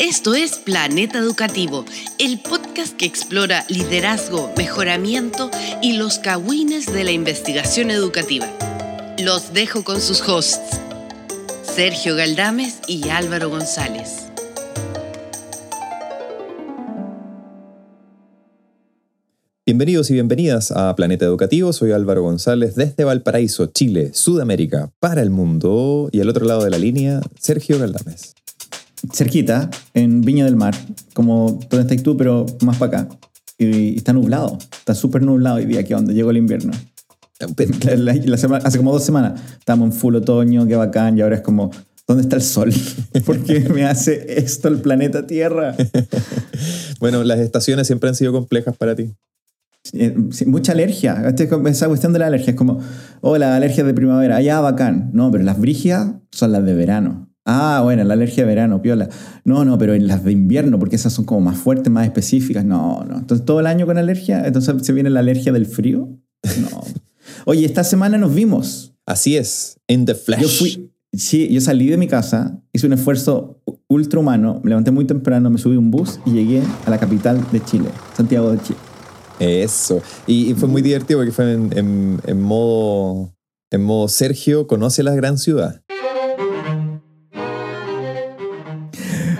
Esto es Planeta Educativo, el podcast que explora liderazgo, mejoramiento y los cagüines de la investigación educativa. Los dejo con sus hosts, Sergio Galdames y Álvaro González. Bienvenidos y bienvenidas a Planeta Educativo. Soy Álvaro González desde Valparaíso, Chile, Sudamérica, para el mundo. Y al otro lado de la línea, Sergio Galdames. Cerquita, en Viña del Mar, como donde estás tú, pero más para acá. Y, está nublado, está súper nublado hoy día, aquí donde llegó el invierno. hace como dos semanas estábamos en full otoño, qué bacán, y ahora es como, ¿dónde está el sol? ¿Por qué me hace esto el planeta Tierra? bueno, las estaciones siempre han sido complejas para ti. Eh, mucha alergia. Esa cuestión de la alergia es como, oh, la alergia de primavera, allá bacán. No, pero las brigias son las de verano. Ah, bueno, la alergia de verano, piola. No, no, pero en las de invierno, porque esas son como más fuertes, más específicas. No, no. Entonces, todo el año con alergia, entonces se viene la alergia del frío. No. Oye, esta semana nos vimos. Así es, in the flesh. Yo fui, sí, yo salí de mi casa, hice un esfuerzo ultrahumano, me levanté muy temprano, me subí a un bus y llegué a la capital de Chile, Santiago de Chile. Eso. Y, fue muy divertido porque fue en, modo, en modo Sergio conoce la gran ciudad.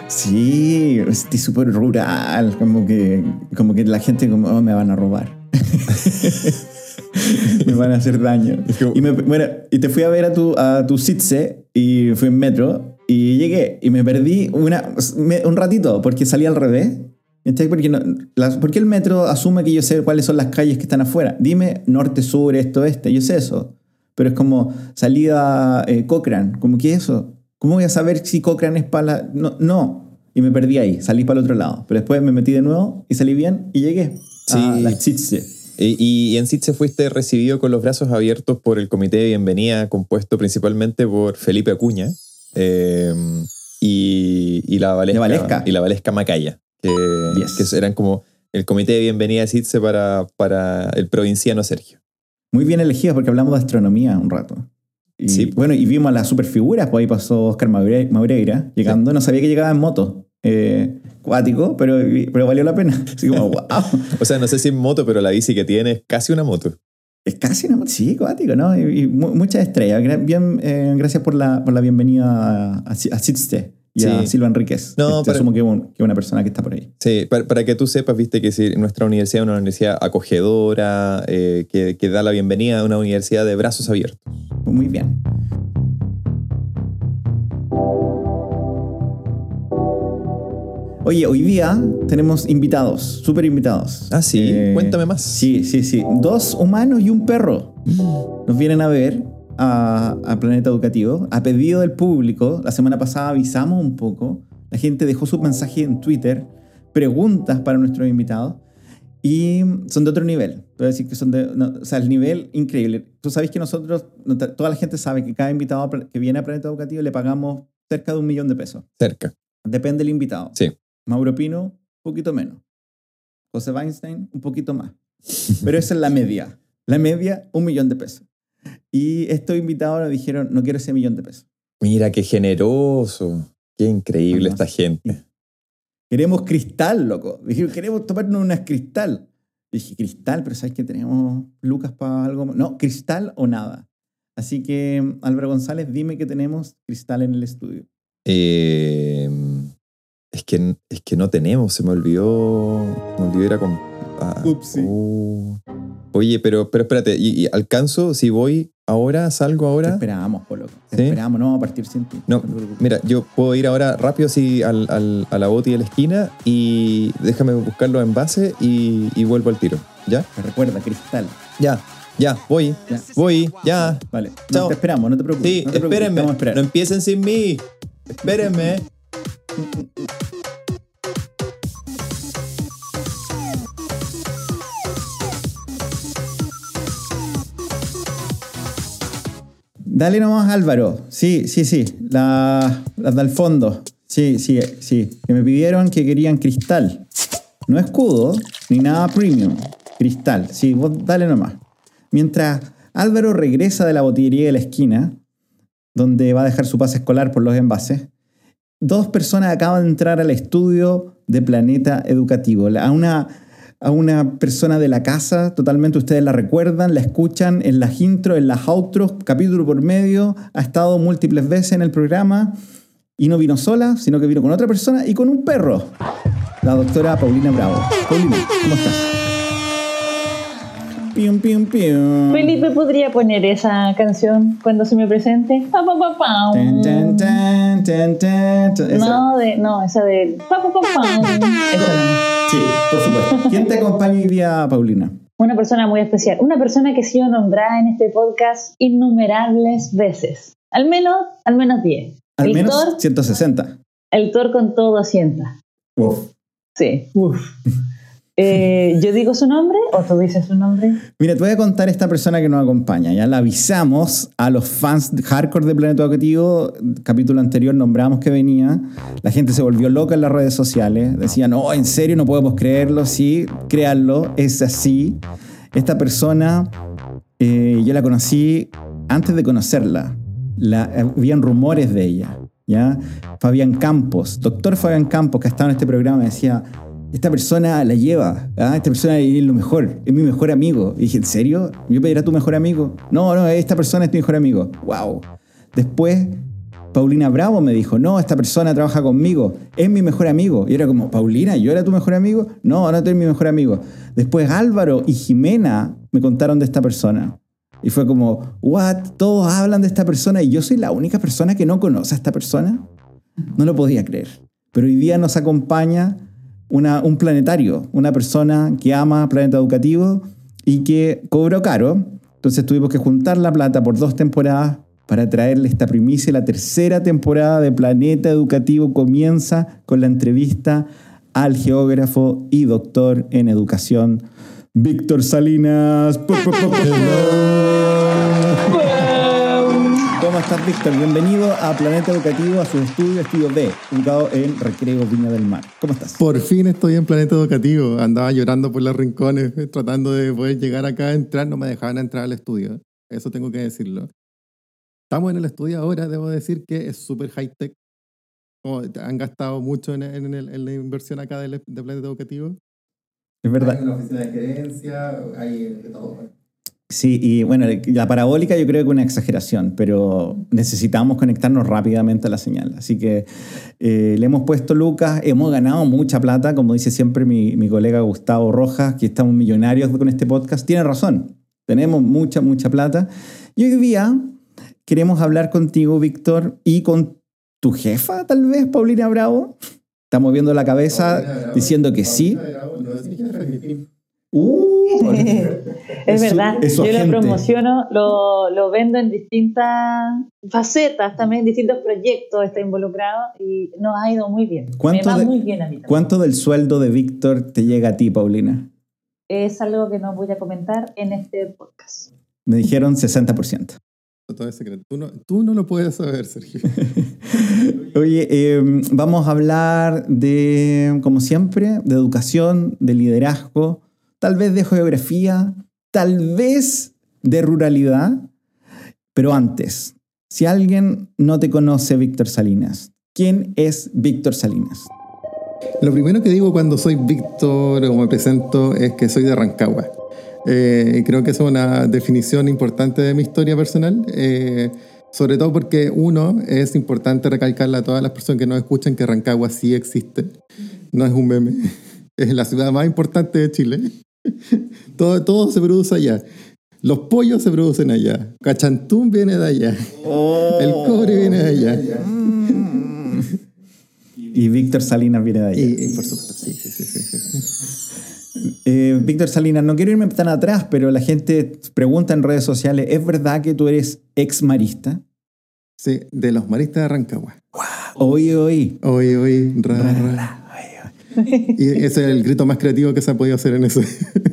Sí, estoy súper rural, como que, como que la gente como, oh, me van a robar. me van a hacer daño. Y, bueno, y te fui a ver a tu, a tu Sitze y fui en metro y llegué y me perdí una, un ratito porque salí al revés porque, no, el metro asume que yo sé cuáles son las calles que están afuera? Dime norte, sur, esto, este, yo sé eso. Pero es como salida eh, Cochrane, como que eso. ¿Cómo voy a saber si Cochrane es para la.? No, no. Y me perdí ahí, salí para el otro lado. Pero después me metí de nuevo y salí bien y llegué sí. a la Y, y, en Sitze fuiste recibido con los brazos abiertos por el comité de bienvenida, compuesto principalmente por Felipe Acuña eh, y, y, la Valesca, y la Valesca Macaya que, eran como el comité de bienvenida de CITSE para, para el provinciano Sergio. Muy bien elegidos porque hablamos de astronomía un rato. Y, sí. Bueno, y vimos a las superfiguras, pues ahí pasó Oscar Maureira llegando. No sabía que llegaba en moto. Eh, cuático, pero, pero valió la pena. Así como, wow. o sea, no sé si en moto, pero la bici que tiene es casi una moto. Es casi una moto, sí, cuático, ¿no? Y, muchas estrellas. Bien, eh, gracias por la, por la bienvenida a, a y a Silva Enríquez. No, este, asumo que es una persona que está por ahí. Sí, para, que tú sepas, viste que si nuestra universidad es una universidad acogedora, eh, que, que, da la bienvenida a una universidad de brazos abiertos. Muy bien. Oye, hoy día tenemos invitados, súper invitados. Ah, sí, eh, cuéntame más. Sí, sí, sí. Dos humanos y un perro nos vienen a ver a, Planeta Educativo. A pedido del público, la semana pasada avisamos un poco, la gente dejó su mensaje en Twitter, preguntas para nuestros invitados, y son de otro nivel. Voy a decir que son de, o sea, el nivel increíble. Tú sabes que nosotros, toda la gente sabe que cada invitado que viene a Planeta Educativo le pagamos cerca de un millón de pesos. Cerca. Depende del invitado. Sí. Mauro Pino, un poquito menos. José Weinstein, un poquito más. Pero esa es la media. La media, un millón de pesos. Y estos invitados nos dijeron, no quiero ese millón de pesos. Mira, qué generoso. Qué increíble esta gente. Queremos cristal, loco. Dijeron, queremos tomarnos unas cristal. Dije, cristal, pero ¿sabes que tenemos lucas para algo? No, cristal o nada. Así que, Álvaro González, dime que tenemos cristal en el estudio. Eh, es, que, es que no tenemos, se me olvidó. Me olvidó ir a uh. Oye, pero, pero espérate, ¿y, alcanzo si voy ahora, salgo ahora? Te esperamos, por loco. Te esperamos, no vamos a partir sin ti. No, mira, yo puedo ir ahora rápido así al, al, a la boti de la esquina y déjame buscar los envases y, y vuelvo al tiro. ¿Ya? Te recuerda, cristal. Ya, ya, voy. Ya. Voy, ya. Vale. Chao. te esperamos, no te preocupes. Sí, espérenme. No empiecen sin mí. Espérenme. Dale nomás, Álvaro. Sí, sí, sí. las del fondo. Sí, sí, sí. Que me pidieron que querían cristal. No escudo, ni nada premium. Cristal. Sí, vos dale nomás. Mientras Álvaro regresa de la botillería de la esquina, donde va a dejar su pase escolar por los envases, dos personas acaban de entrar al estudio de Planeta Educativo. A una, a una persona de la casa, totalmente ustedes la recuerdan, la escuchan en las intros, en las outros, capítulo por medio, ha estado múltiples veces en el programa y no vino sola, sino que vino con otra persona y con un perro, la doctora Paulina Bravo. Paulina, ¿cómo estás? Felipe podría poner esa canción cuando se me presente. no, de, no, esa de. Sí, por supuesto. ¿Quién te acompaña hoy día, Paulina? Una persona muy especial. Una persona que ha sido nombrada en este podcast innumerables veces. Al menos, al menos 10. Al menos 160. El Thor con todo asienta. Uf. Sí. Uf. Eh, ¿Yo digo su nombre o tú dices su nombre? Mira, te voy a contar esta persona que nos acompaña. Ya la avisamos a los fans hardcore de Planeta Educativo. Capítulo anterior nombramos que venía. La gente se volvió loca en las redes sociales. Decían, no, en serio, no podemos creerlo. Sí, créanlo, es así. Esta persona, eh, yo la conocí antes de conocerla. La, habían rumores de ella. ¿ya? Fabián Campos, doctor Fabián Campos, que ha estado en este programa, decía esta persona la lleva, ¿ah? esta persona es lo mejor, es mi mejor amigo. Y dije, ¿en serio? ¿Yo pediré a tu mejor amigo? No, no, esta persona es tu mejor amigo. ¡Wow! Después, Paulina Bravo me dijo, no, esta persona trabaja conmigo, es mi mejor amigo. Y era como, Paulina, ¿yo era tu mejor amigo? No, no, tú eres mi mejor amigo. Después Álvaro y Jimena me contaron de esta persona. Y fue como, ¿what? Todos hablan de esta persona y yo soy la única persona que no conoce a esta persona. No lo podía creer. Pero hoy día nos acompaña un planetario, una persona que ama Planeta Educativo y que cobró caro. Entonces tuvimos que juntar la plata por dos temporadas para traerle esta primicia. La tercera temporada de Planeta Educativo comienza con la entrevista al geógrafo y doctor en educación, Víctor Salinas. ¿Cómo estás, Víctor? Bienvenido a Planeta Educativo, a su estudio, Estudio B, ubicado en Recreo Viña del Mar. ¿Cómo estás? Por fin estoy en Planeta Educativo. Andaba llorando por los rincones, eh, tratando de poder llegar acá a entrar. No me dejaban entrar al estudio. Eso tengo que decirlo. Estamos en el estudio ahora, debo decir que es súper high-tech. han gastado mucho en, la inversión acá de, Planeta Educativo. Es verdad. Hay una oficina de gerencia, hay de todo. Sí, y bueno, la parabólica yo creo que es una exageración, pero necesitamos conectarnos rápidamente a la señal. Así que eh, le hemos puesto Lucas, hemos ganado mucha plata, como dice siempre mi, mi, colega Gustavo Rojas, que estamos millonarios con este podcast. Tiene razón, tenemos mucha, mucha plata. Y hoy día queremos hablar contigo, Víctor, y con tu jefa, tal vez, Paulina Bravo. Está moviendo la cabeza diciendo que sí. Uh, es, verdad, yo lo promociono, lo, lo, vendo en distintas facetas, también en distintos proyectos está involucrado y nos ha ido muy bien. ¿Cuánto, muy bien a mí ¿cuánto del sueldo de Víctor te llega a ti, Paulina? Es algo que no voy a comentar en este podcast. Me dijeron 60%. Todo es secreto. Tú no, tú no, lo puedes saber, Sergio. Oye, em, vamos a hablar de, como siempre, de educación, de liderazgo, tal vez de geografía, tal vez de ruralidad. Pero antes, si alguien no te conoce, Víctor Salinas, ¿quién es Víctor Salinas? Lo primero que digo cuando soy Víctor o me presento es que soy de Rancagua. Eh, creo que es una definición importante de mi historia personal, eh, sobre todo porque uno, es importante recalcarle a todas las personas que nos escuchan que Rancagua sí existe, no es un meme, es la ciudad más importante de Chile. todo, todo se produce allá. Los pollos se producen allá. Cachantún viene de allá. Oh. El cobre viene de allá. Y Víctor Salinas viene de allá. Y, por supuesto, sí, sí, sí. sí, eh, Víctor Salinas, no quiero irme tan atrás, pero la gente pregunta en redes sociales, ¿es verdad que tú eres ex marista? Sí, de los maristas de Rancagua. Wow. Oí, oí. Oí, oí, ra, y ese es el grito más creativo que se ha podido hacer en ese,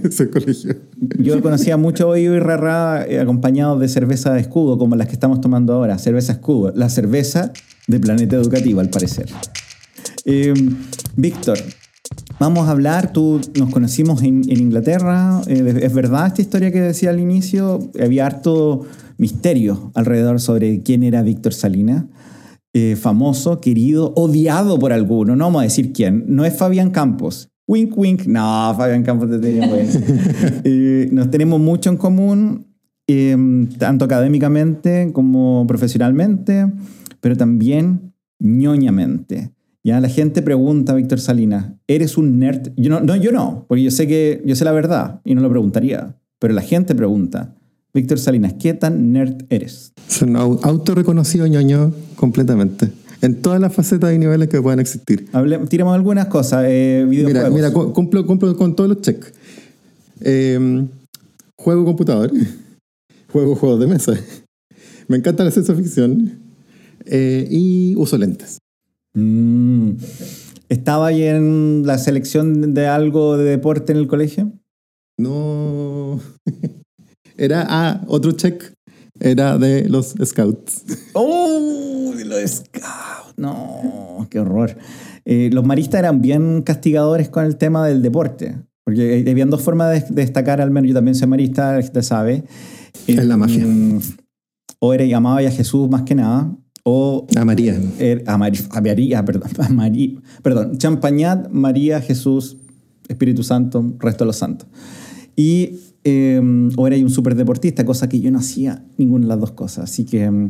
colegio. Yo conocía mucho hoy y rara eh, acompañado de cerveza de escudo, como las que estamos tomando ahora, cerveza escudo, la cerveza de Planeta Educativo, al parecer. Em, Víctor, vamos a hablar, tú nos conocimos en, Inglaterra, eh, ¿es verdad esta historia que decía al inicio? Había harto misterio alrededor sobre quién era Víctor Salinas. eh, famoso, querido, odiado por alguno, no vamos a decir quién, no es Fabián Campos. Wink, wink. No, Fabián Campos te tenía eh, Nos tenemos mucho en común, em, tanto académicamente como profesionalmente, pero también ñoñamente. Ya la gente pregunta, Víctor Salinas, ¿eres un nerd? Yo no, no, yo no, porque yo sé que yo sé la verdad y no lo preguntaría. Pero la gente pregunta, Víctor Salinas, ¿qué tan nerd eres? Soy un autorreconocido ñoño completamente. En todas las facetas y niveles que puedan existir. Hable, tiramos algunas cosas. Eh, mira, mira, cumplo, cumplo, con todos los checks. Eh, juego computador. juego juegos de mesa. Me encanta la ciencia ficción. Eh, y uso lentes. Mm. ¿Estaba ahí en la selección de algo de deporte en el colegio? No. Era, ah, otro check. Era de los scouts. ¡Oh! De los scouts. No, qué horror. Eh, los maristas eran bien castigadores con el tema del deporte. Porque habían dos formas de, destacar, al menos yo también soy marista, te sabe. Es la mafia. Mm, o era llamaba a Jesús más que nada, o a María. Er, a, María, perdón. A María, perdón. Champañat, María, Jesús, Espíritu Santo, resto de los santos. Y eh, o era un súper deportista, cosa que yo no hacía ninguna de las dos cosas. Así que em,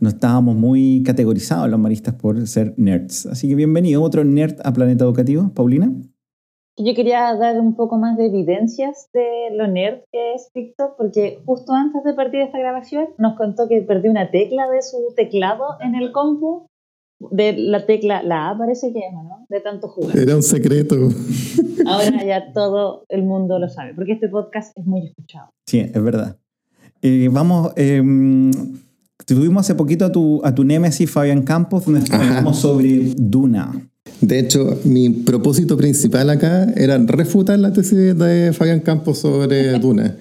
no estábamos muy categorizados los maristas por ser nerds. Así que bienvenido, otro nerd a Planeta Educativo. Paulina. Yo quería dar un poco más de evidencias de lo nerd que es Víctor, porque justo antes de partir esta grabación nos contó que perdió una tecla de su teclado en el compu de la tecla, la A parece que es, ¿no? De tanto jugar. Era un secreto. Ahora ya todo el mundo lo sabe, porque este podcast es muy escuchado. Sí, es verdad. Eh, vamos, eh, tuvimos hace poquito a tu, a tu némesis Fabián Campos, donde hablamos sobre Duna. De hecho, mi propósito principal acá era refutar la tesis de Fabián Campos sobre Duna.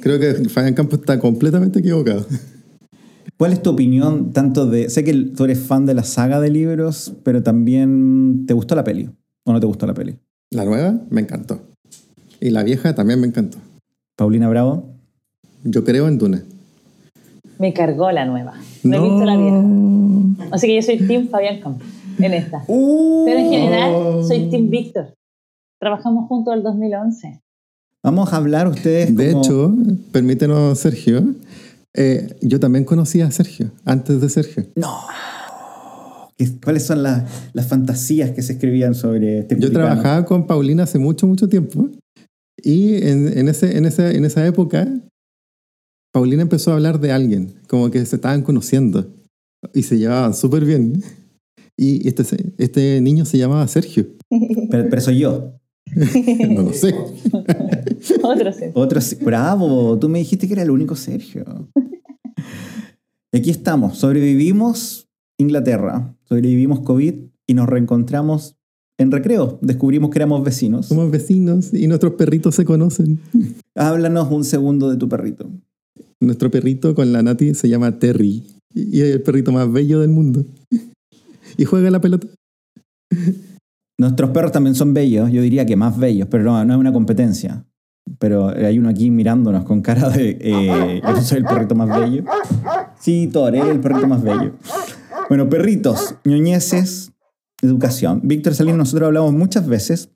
Creo que Fabián Campos está completamente equivocado. ¿Cuál es tu opinión tanto de... Sé que tú eres fan de la saga de libros, pero también ¿te gustó la peli? ¿O no te gustó la peli? La nueva me encantó. Y la vieja también me encantó. Paulina Bravo. Yo creo en Duna. Me cargó la nueva. No, he visto la vieja. Así que yo soy Team Fabián Campos en esta. Uh. Pero en general soy Team Víctor. Trabajamos juntos el 2011. Vamos a hablar ustedes. De hecho, permítenos, Sergio, eh, yo también conocí a Sergio, antes de Sergio. No. ¿Cuáles son las, fantasías que se escribían sobre este Yo trabajaba con Paulina hace mucho, mucho tiempo. Y en, ese, en, esa, en esa época, Paulina empezó a hablar de alguien, como que se estaban conociendo. Y se llevaban súper bien. Y este, este niño se llamaba Sergio. Pero, pero soy yo. no lo sé. Otro Sergio. Otro, bravo, tú me dijiste que era el único Sergio. Y aquí estamos, sobrevivimos Inglaterra, sobrevivimos COVID y nos reencontramos en recreo. Descubrimos que éramos vecinos. Somos vecinos y nuestros perritos se conocen. Háblanos un segundo de tu perrito. Nuestro perrito con la Nati se llama Terry y es el perrito más bello del mundo. Y juega la pelota. Nuestros perros también son bellos, yo diría que más bellos, pero no, no es una competencia. Pero hay uno aquí mirándonos con cara de eh, yo soy el perrito más bello. Sí, Thor, el perrito más bello. Bueno, perritos, ñoñeces, educación. Víctor Salín, nosotros hablamos muchas veces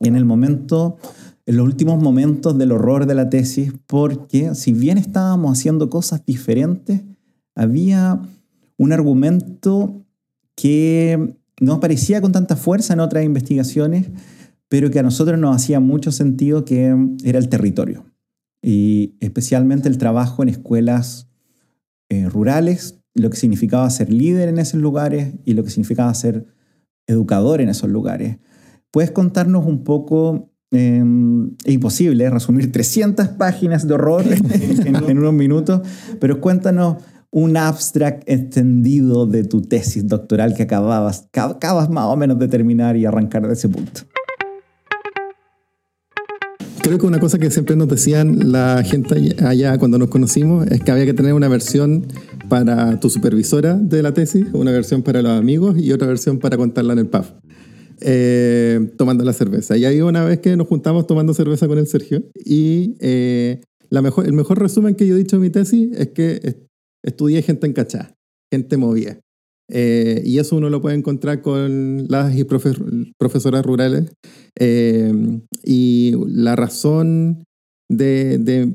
en el momento, en los últimos momentos del horror de la tesis, porque si bien estábamos haciendo cosas diferentes, había un argumento que no aparecía con tanta fuerza en otras investigaciones, pero que a nosotros nos hacía mucho sentido que era el territorio. Y especialmente el trabajo en escuelas eh, rurales, lo que significaba ser líder en esos lugares y lo que significaba ser educador en esos lugares. ¿Puedes contarnos un poco em, es imposible resumir 300 páginas de horror en, en, unos minutos, pero cuéntanos un abstract extendido de tu tesis doctoral que acababas, acabas más o menos de terminar y arrancar de ese punto. Creo que una cosa que siempre nos decían la gente allá cuando nos conocimos es que había que tener una versión para tu supervisora de la tesis, una versión para los amigos y otra versión para contarla en el pub. Eh, tomando la cerveza. Y ahí una vez que nos juntamos tomando cerveza con el Sergio y eh, la mejor, el mejor resumen que yo he dicho en mi tesis es que estudié gente encachada, gente movida. y eso uno lo puede encontrar con las y profesoras rurales. y la razón de, de,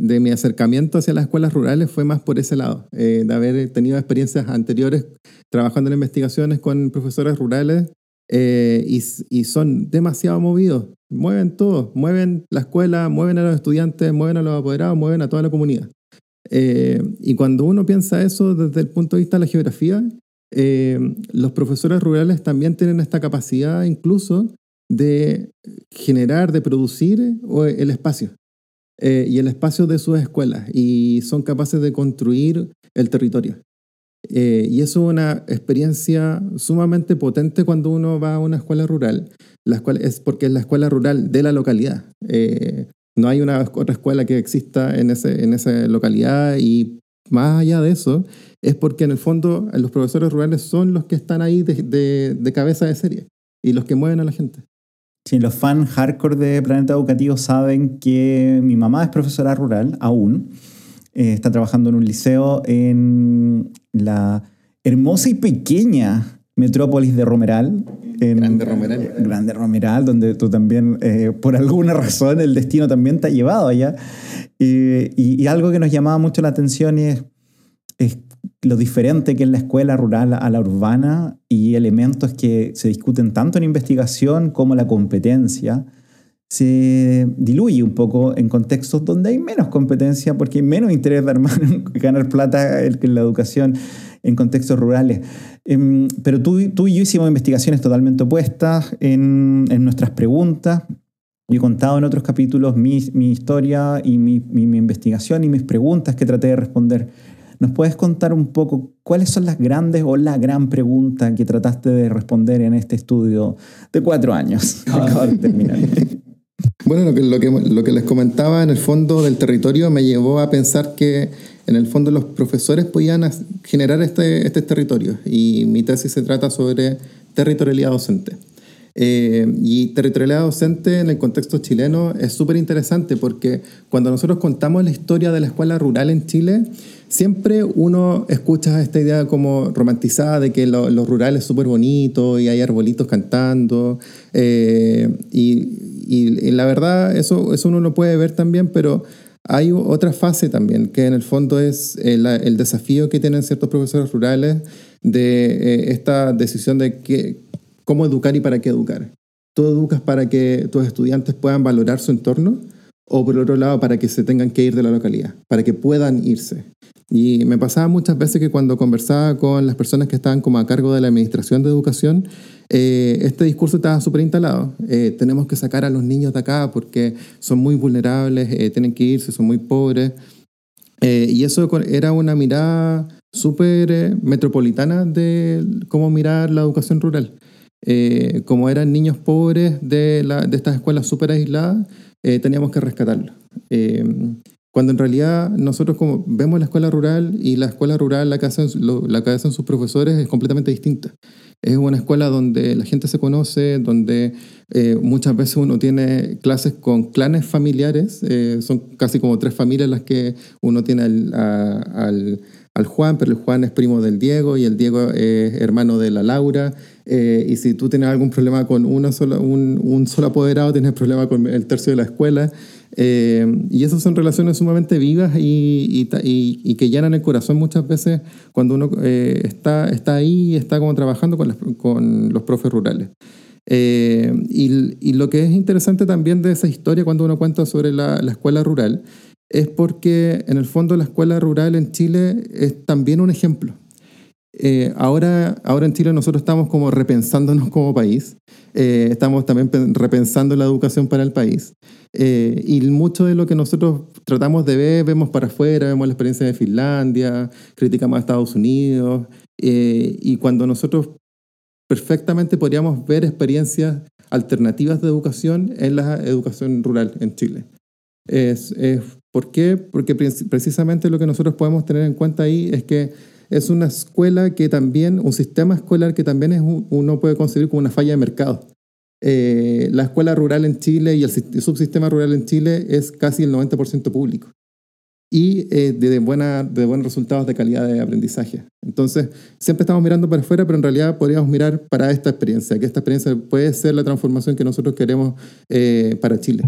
de, mi acercamiento hacia las escuelas rurales fue más por ese lado, de haber tenido experiencias anteriores trabajando en investigaciones con profesores rurales eh, y, son demasiado movidos. Mueven todo, mueven la escuela, mueven a los estudiantes, mueven a los apoderados, mueven a toda la comunidad. Eh, y cuando uno piensa eso desde el punto de vista de la geografía, eh, los profesores rurales también tienen esta capacidad incluso de generar, de producir el espacio y el espacio de sus escuelas y son capaces de construir el territorio. Eh, y eso es una experiencia sumamente potente cuando uno va a una escuela rural. La escuela es porque es la escuela rural de la localidad. Eh, no hay una otra escuela que exista en, ese, en esa localidad y más allá de eso, es porque en el fondo los profesores rurales son los que están ahí de, de, cabeza de serie y los que mueven a la gente. Sí, los fans hardcore de Planeta Educativo saben que mi mamá es profesora rural aún. Eh, está trabajando en un liceo en la hermosa y pequeña metrópolis de Romeral. En Grande Romeral. Grande Romeral, donde tú también, eh, por alguna razón, el destino también te ha llevado allá. y, algo que nos llamaba mucho la atención es, es lo diferente que es la escuela rural a la urbana y elementos que se discuten tanto en investigación como la competencia se diluye un poco en contextos donde hay menos competencia porque hay menos interés de ganar plata en la educación en contextos rurales. Em, pero tú, tú y yo hicimos investigaciones totalmente opuestas en, en nuestras preguntas. Yo he contado en otros capítulos mi, mi historia y mi, mi, mi, investigación y mis preguntas que traté de responder. ¿Nos puedes contar un poco cuáles son las grandes o la gran pregunta que trataste de responder en este estudio de cuatro años? Acabo de terminar. Bueno, lo que, les comentaba en el fondo del territorio me llevó a pensar que en el fondo los profesores podían generar este, este territorio y mi tesis se trata sobre territorialidad docente. Eh, y territorialidad docente en el contexto chileno es súper interesante porque cuando nosotros contamos la historia de la escuela rural en Chile, siempre uno escucha esta idea como romantizada de que lo, lo rural es súper bonito y hay arbolitos cantando. Eh, y, y, la verdad, eso, eso uno lo puede ver también, pero hay otra fase también, que en el fondo es el, desafío que tienen ciertos profesores rurales de eh, esta decisión de que cómo educar y para qué educar. ¿Tú educas para que tus estudiantes puedan valorar su entorno? O por otro lado, para que se tengan que ir de la localidad, para que puedan irse. Y me pasaba muchas veces que cuando conversaba con las personas que estaban como a cargo de la administración de educación, eh, este discurso estaba súper instalado. Eh, tenemos que sacar a los niños de acá porque son muy vulnerables, eh, tienen que irse, son muy pobres. y eso era una mirada súper metropolitana de cómo mirar la educación rural. Eh, como eran niños pobres de, la, de estas escuelas súper aisladas, eh, teníamos que rescatarlos. Eh, cuando en realidad nosotros como vemos la escuela rural y la escuela rural, la que, hacen, la que hacen sus profesores es completamente distinta. Es una escuela donde la gente se conoce, donde muchas veces uno tiene clases con clanes familiares, son casi como tres familias las que uno tiene al, al al Juan, pero el Juan es primo del Diego y el Diego es hermano de la Laura. Eh, y si tú tienes algún problema con una sola, un, un, solo apoderado, tienes problema con el tercio de la escuela. Eh, y esas son relaciones sumamente vivas y, y, y, que llenan el corazón muchas veces cuando uno eh, está, está ahí y está como trabajando con, con los profes rurales. y, y, lo que es interesante también de esa historia cuando uno cuenta sobre la, la escuela rural es porque en el fondo la escuela rural en Chile es también un ejemplo. Eh, ahora, ahora en Chile nosotros estamos como repensándonos como país, eh, estamos también repensando la educación para el país. Eh, y mucho de lo que nosotros tratamos de ver, vemos para afuera, vemos la experiencia de Finlandia, criticamos a Estados Unidos, y cuando nosotros perfectamente podríamos ver experiencias alternativas de educación en la educación rural en Chile. Es, es, ¿Por qué? Porque precisamente lo que nosotros podemos tener en cuenta ahí es que es una escuela que también, un sistema escolar que también es uno puede concebir como una falla de mercado. Eh, la escuela rural en Chile y el subsistema rural en Chile es casi el 90% público. y eh, de, buenos resultados de calidad de aprendizaje. Entonces, siempre estamos mirando para afuera, pero en realidad podríamos mirar para esta experiencia, que esta experiencia puede ser la transformación que nosotros queremos eh, para Chile.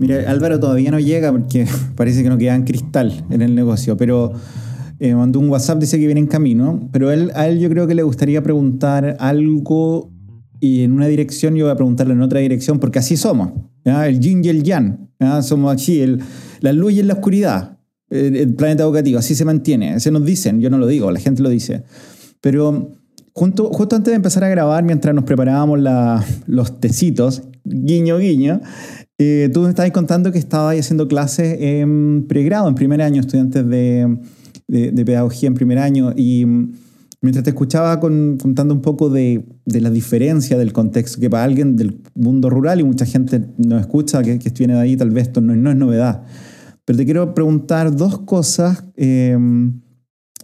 Mira, Álvaro todavía no llega porque parece que no queda en cristal en el negocio, pero eh, mandó un WhatsApp, dice que viene en camino, pero él, a él yo creo que le gustaría preguntar algo y en una dirección yo voy a preguntarle en otra dirección, porque así somos, el yin y el yang, somos así, el, la luz y la oscuridad, el, planeta educativo, así se mantiene, se nos dicen, yo no lo digo, la gente lo dice, pero justo antes de empezar a grabar, mientras nos preparábamos los tecitos, guiño, guiño, eh, tú me estabas contando que estabas haciendo clases en pregrado, en primer año, estudiantes de de, pedagogía en primer año y mm, mientras te escuchaba contando un poco de, de, la diferencia del contexto, que para alguien del mundo rural y mucha gente nos escucha que, que viene de ahí, tal vez esto no, no, es novedad. Pero te quiero preguntar dos cosas em,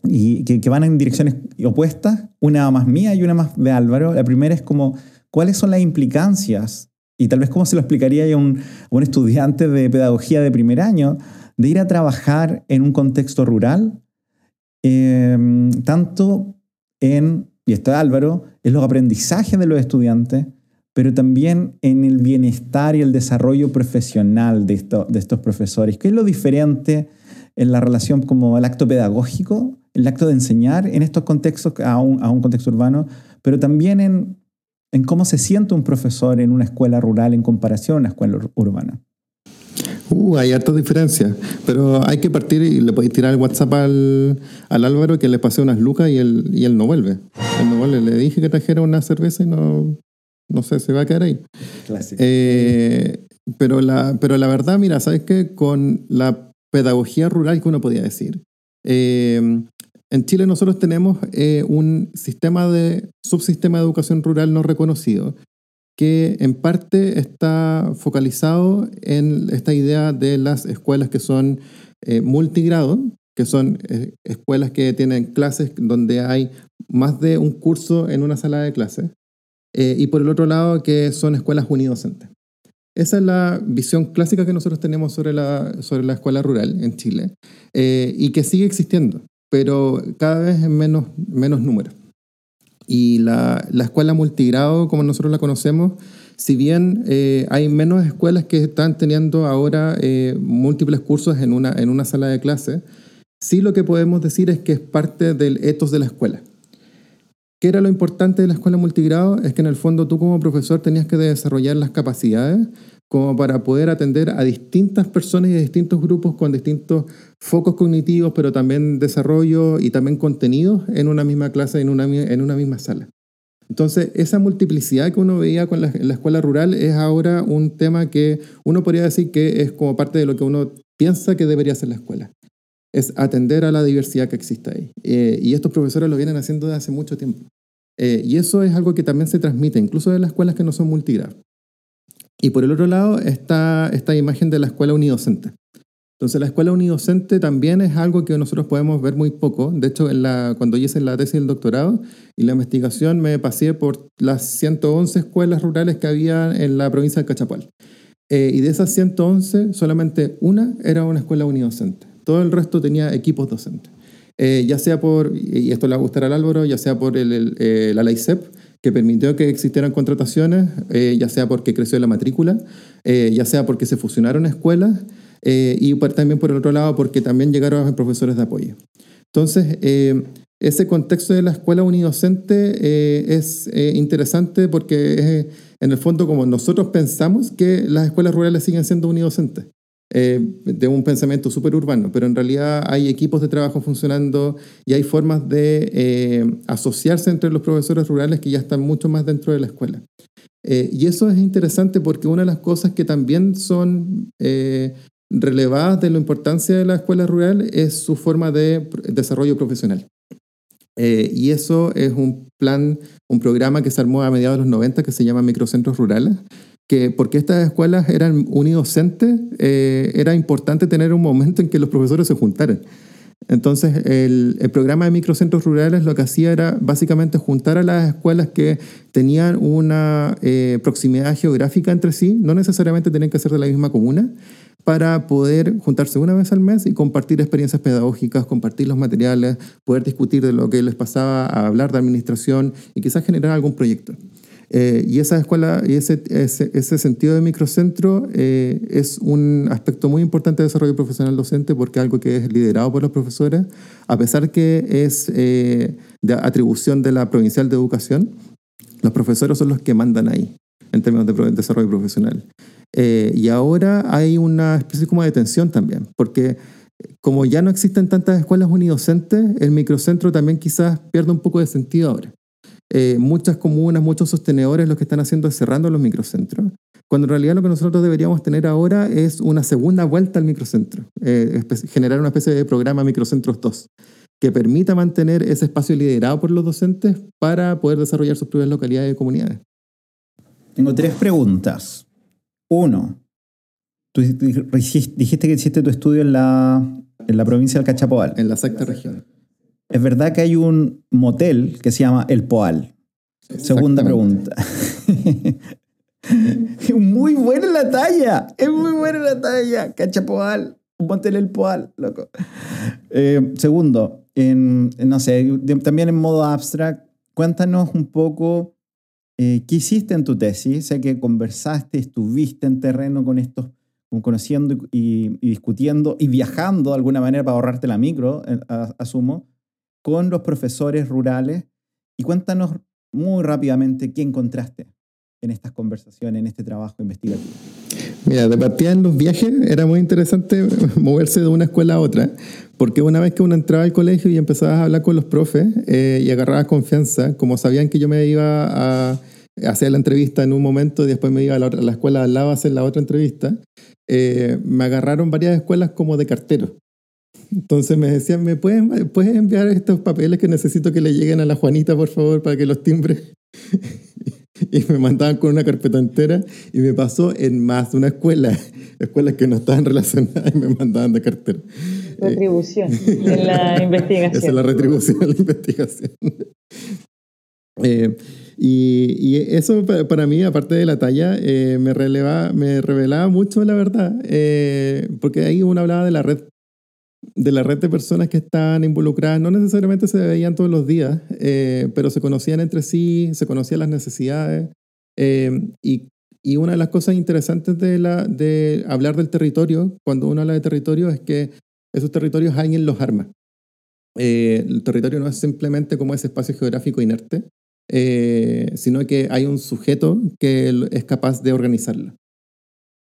y que, que, van en direcciones opuestas, una más mía y una más de Álvaro. La primera es como, ¿cuáles son las implicancias? Y tal vez cómo se lo explicaría a un, a un estudiante de pedagogía de primer año de ir a trabajar en un contexto rural Em, tanto en, y esto es Álvaro, en los aprendizajes de los estudiantes, pero también en el bienestar y el desarrollo profesional de, de estos profesores. ¿Qué es lo diferente en la relación como el acto pedagógico, el acto de enseñar en estos contextos, a un, a un contexto urbano, pero también en, en cómo se siente un profesor en una escuela rural en comparación a una escuela urbana? Uh, hay hartas diferencias, pero hay que partir y le podéis tirar el WhatsApp al, al, Álvaro que le pasé unas lucas y él, y él no vuelve. Él no vuelve. Le dije que trajera una cerveza y no, no sé, se va a quedar ahí. Eh, pero, la, pero la verdad, mira, ¿sabes qué? Con la pedagogía rural que uno podía decir, eh, en Chile nosotros tenemos eh, un sistema de subsistema de educación rural no reconocido que en parte está focalizado en esta idea de las escuelas que son eh, multigrado, que son eh, escuelas que tienen clases donde hay más de un curso en una sala de clases, eh, y por el otro lado que son escuelas unidocentes. Esa es la visión clásica que nosotros tenemos sobre la, sobre la escuela rural en Chile y que sigue existiendo, pero cada vez en menos, menos número. Y la, la, escuela multigrado, como nosotros la conocemos, si bien eh, hay menos escuelas que están teniendo ahora eh, múltiples cursos en una, en una sala de clase, sí lo que podemos decir es que es parte del etos de la escuela. ¿Qué era lo importante de la escuela multigrado? Es que en el fondo tú como profesor tenías que desarrollar las capacidades como para poder atender a distintas personas y a distintos grupos con distintos focos cognitivos, pero también desarrollo y también contenidos en una misma clase, en una, en una misma sala. Entonces, esa multiplicidad que uno veía con la, la, escuela rural es ahora un tema que uno podría decir que es como parte de lo que uno piensa que debería ser la escuela. Es atender a la diversidad que existe ahí. Eh, y estos profesores lo vienen haciendo desde hace mucho tiempo. Eh, y eso es algo que también se transmite, incluso en las escuelas que no son multigrado. Y por el otro lado está esta imagen de la escuela unidocente. Entonces la escuela unidocente también es algo que nosotros podemos ver muy poco. De hecho, en la, cuando hice la tesis del doctorado y la investigación me pasé por las 111 escuelas rurales que había en la provincia de Cachapal. Eh, y de esas 111, solamente una era una escuela unidocente. Todo el resto tenía equipos docentes. Eh, ya sea por, y esto le va a gustar al Álvaro, ya sea por el, eh, la LAICEP, que permitió que existieran contrataciones, eh, ya sea porque creció la matrícula, eh, ya sea porque se fusionaron escuelas eh, y también por el otro lado porque también llegaron profesores de apoyo. Entonces, ese contexto de la escuela unidocente es interesante porque es en el fondo como nosotros pensamos que las escuelas rurales siguen siendo unidocentes. Eh, de un pensamiento súper urbano, pero en realidad hay equipos de trabajo funcionando y hay formas de eh, asociarse entre los profesores rurales que ya están mucho más dentro de la escuela. Eh, y eso es interesante porque una de las cosas que también son relevadas de la importancia de la escuela rural es su forma de desarrollo profesional. y eso es un plan, un programa que se armó a mediados de los 90 que se llama Microcentros Rurales, que porque estas escuelas eran unidocentes, eh, era importante tener un momento en que los profesores se juntaran. Entonces, el, programa de microcentros rurales lo que hacía era básicamente juntar a las escuelas que tenían una eh, proximidad geográfica entre sí, no necesariamente tenían que ser de la misma comuna, para poder juntarse una vez al mes y compartir experiencias pedagógicas, compartir los materiales, poder discutir de lo que les pasaba, hablar de administración y quizás generar algún proyecto. Eh, y esa escuela y ese, ese, sentido de microcentro eh, es un aspecto muy importante de desarrollo profesional docente porque es algo que es liderado por los profesores, a pesar que es eh, de atribución de la Provincial de Educación, los profesores son los que mandan ahí en términos de desarrollo profesional. y ahora hay una especie como de tensión también, porque como ya no existen tantas escuelas unidocentes, el microcentro también quizás pierde un poco de sentido ahora. Eh, muchas comunas, muchos sostenedores lo que están haciendo es cerrando los microcentros, cuando en realidad lo que nosotros deberíamos tener ahora es una segunda vuelta al microcentro, eh, generar una especie de programa Microcentros 2, que permita mantener ese espacio liderado por los docentes para poder desarrollar sus propias localidades y comunidades. Tengo tres preguntas. Uno, tú dijiste que hiciste tu estudio en la, en la provincia del Cachapoal. En la sexta región. Es verdad que hay un motel que se llama El Poal. Segunda pregunta. muy buena la talla. Es muy buena la talla. Cachapoal. Un motel El Poal, loco. Eh, segundo, en, no sé, también en modo abstract, cuéntanos un poco eh, qué hiciste en tu tesis. Sé que conversaste, estuviste en terreno con estos conociendo y, discutiendo y viajando de alguna manera para ahorrarte la micro, eh, asumo con los profesores rurales y cuéntanos muy rápidamente qué encontraste en estas conversaciones, en este trabajo investigativo. Mira, de partida en los viajes era muy interesante moverse de una escuela a otra, porque una vez que uno entraba al colegio y empezabas a hablar con los profes eh, y agarrabas confianza, como sabían que yo me iba a hacer la entrevista en un momento y después me iba a la, escuela al lado a hacer la otra entrevista, eh, me agarraron varias escuelas como de cartero. Entonces me decían, ¿me puedes, puedes enviar estos papeles que necesito que le lleguen a la Juanita, por favor, para que los timbre? y me mandaban con una carpeta entera y me pasó en más de una escuela, escuelas que no estaban relacionadas y me mandaban de cartera. Retribución en la investigación. Esa es la retribución en la investigación. Eh, y, eso para mí, aparte de la talla, eh, me, releva, me revelaba mucho la verdad, eh, porque ahí uno hablaba de la red de la red de personas que estaban involucradas, no necesariamente se veían todos los días, eh, pero se conocían entre sí, se conocían las necesidades. Eh, y, y, una de las cosas interesantes de, la, de hablar del territorio, cuando uno habla de territorio, es que esos territorios alguien los arma. Eh, el territorio no es simplemente como ese espacio geográfico inerte, sino que hay un sujeto que es capaz de organizarlo.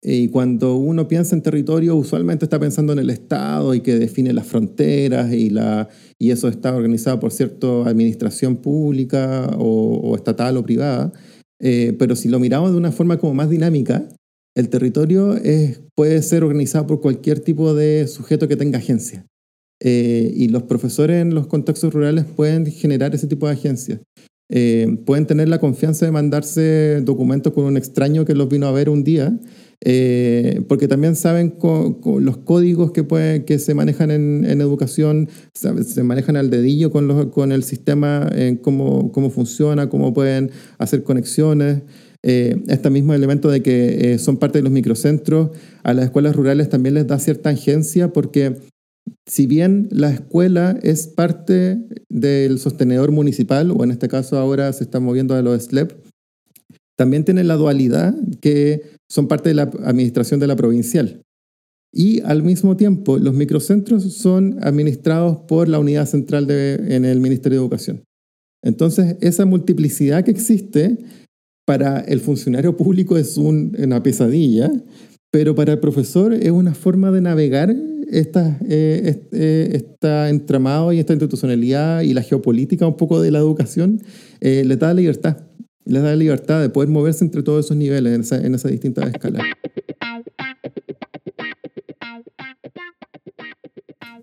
Y cuando uno piensa en territorio, usualmente está pensando en el Estado y que define las fronteras y, la, y eso está organizado por cierta administración pública o, estatal o privada. Eh, pero si lo miramos de una forma como más dinámica, el territorio es, puede ser organizado por cualquier tipo de sujeto que tenga agencia. Eh, y los profesores en los contextos rurales pueden generar ese tipo de agencias. Eh, pueden tener la confianza de mandarse documentos con un extraño que los vino a ver un día eh, porque también saben los códigos que, se manejan en, educación, se manejan al dedillo con, el sistema, cómo funciona, cómo pueden hacer conexiones. Eh, este mismo elemento de que eh, son parte de los microcentros, a las escuelas rurales también les da cierta agencia porque si bien la escuela es parte del sostenedor municipal, o en este caso ahora se está moviendo a los SLEP, también tiene la dualidad que son parte de la administración de la provincial. Y al mismo tiempo, los microcentros son administrados por la unidad central en el Ministerio de Educación. Entonces, esa multiplicidad que existe para el funcionario público es una pesadilla, pero para el profesor es una forma de navegar esta, eh, este, entramado y esta institucionalidad y la geopolítica un poco de la educación, eh, le da libertad les da la libertad de poder moverse entre todos esos niveles en esa, en esa distintas escalas.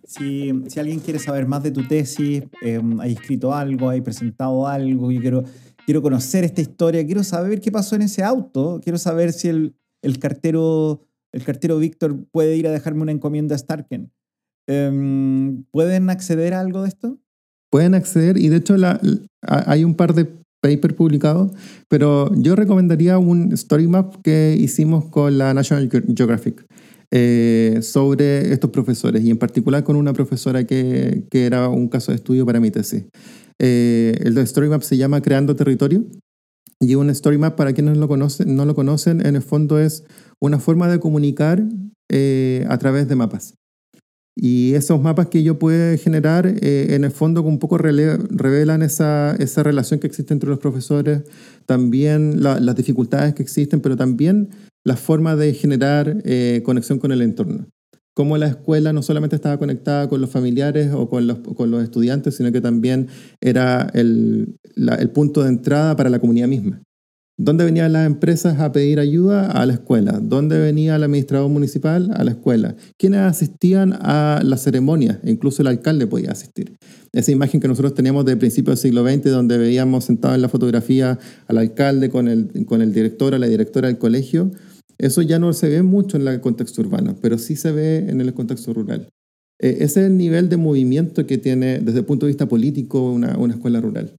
Si, si, alguien quiere saber más de tu tesis, eh, hay escrito algo, hay presentado algo, yo quiero, quiero conocer esta historia, quiero saber qué pasó en ese auto, quiero saber si el, el cartero, el cartero Víctor puede ir a dejarme una encomienda a Starken. Em, ¿Pueden acceder a algo de esto? Pueden acceder y de hecho la, hay un par de papers publicados, pero yo recomendaría un story map que hicimos con la National Geographic. Eh, sobre estos profesores y en particular con una profesora que, que era un caso de estudio para mi tesis. Eh, el Story Map se llama Creando Territorio y un Story Map, para quienes lo conocen, no lo conocen en el fondo es una forma de comunicar eh, a través de mapas. Y esos mapas que yo puedo generar, en el fondo, un poco revelan esa, esa, relación que existe entre los profesores, también las dificultades que existen, pero también la forma de generar eh, conexión con el entorno. Cómo la escuela no solamente estaba conectada con los familiares o con los, con los estudiantes, sino que también era el, el punto de entrada para la comunidad misma. ¿Dónde venían las empresas a pedir ayuda? A la escuela. ¿Dónde venía el administrador municipal? A la escuela. ¿Quiénes asistían a las ceremonias? Incluso el alcalde podía asistir. Esa imagen que nosotros teníamos de principio del siglo XX, donde veíamos sentado en la fotografía al alcalde con el, con el director o la directora del colegio, eso ya no se ve mucho en el contexto urbano, pero sí se ve en el contexto rural. Eh, ese es el nivel de movimiento que tiene desde el punto de vista político una escuela rural.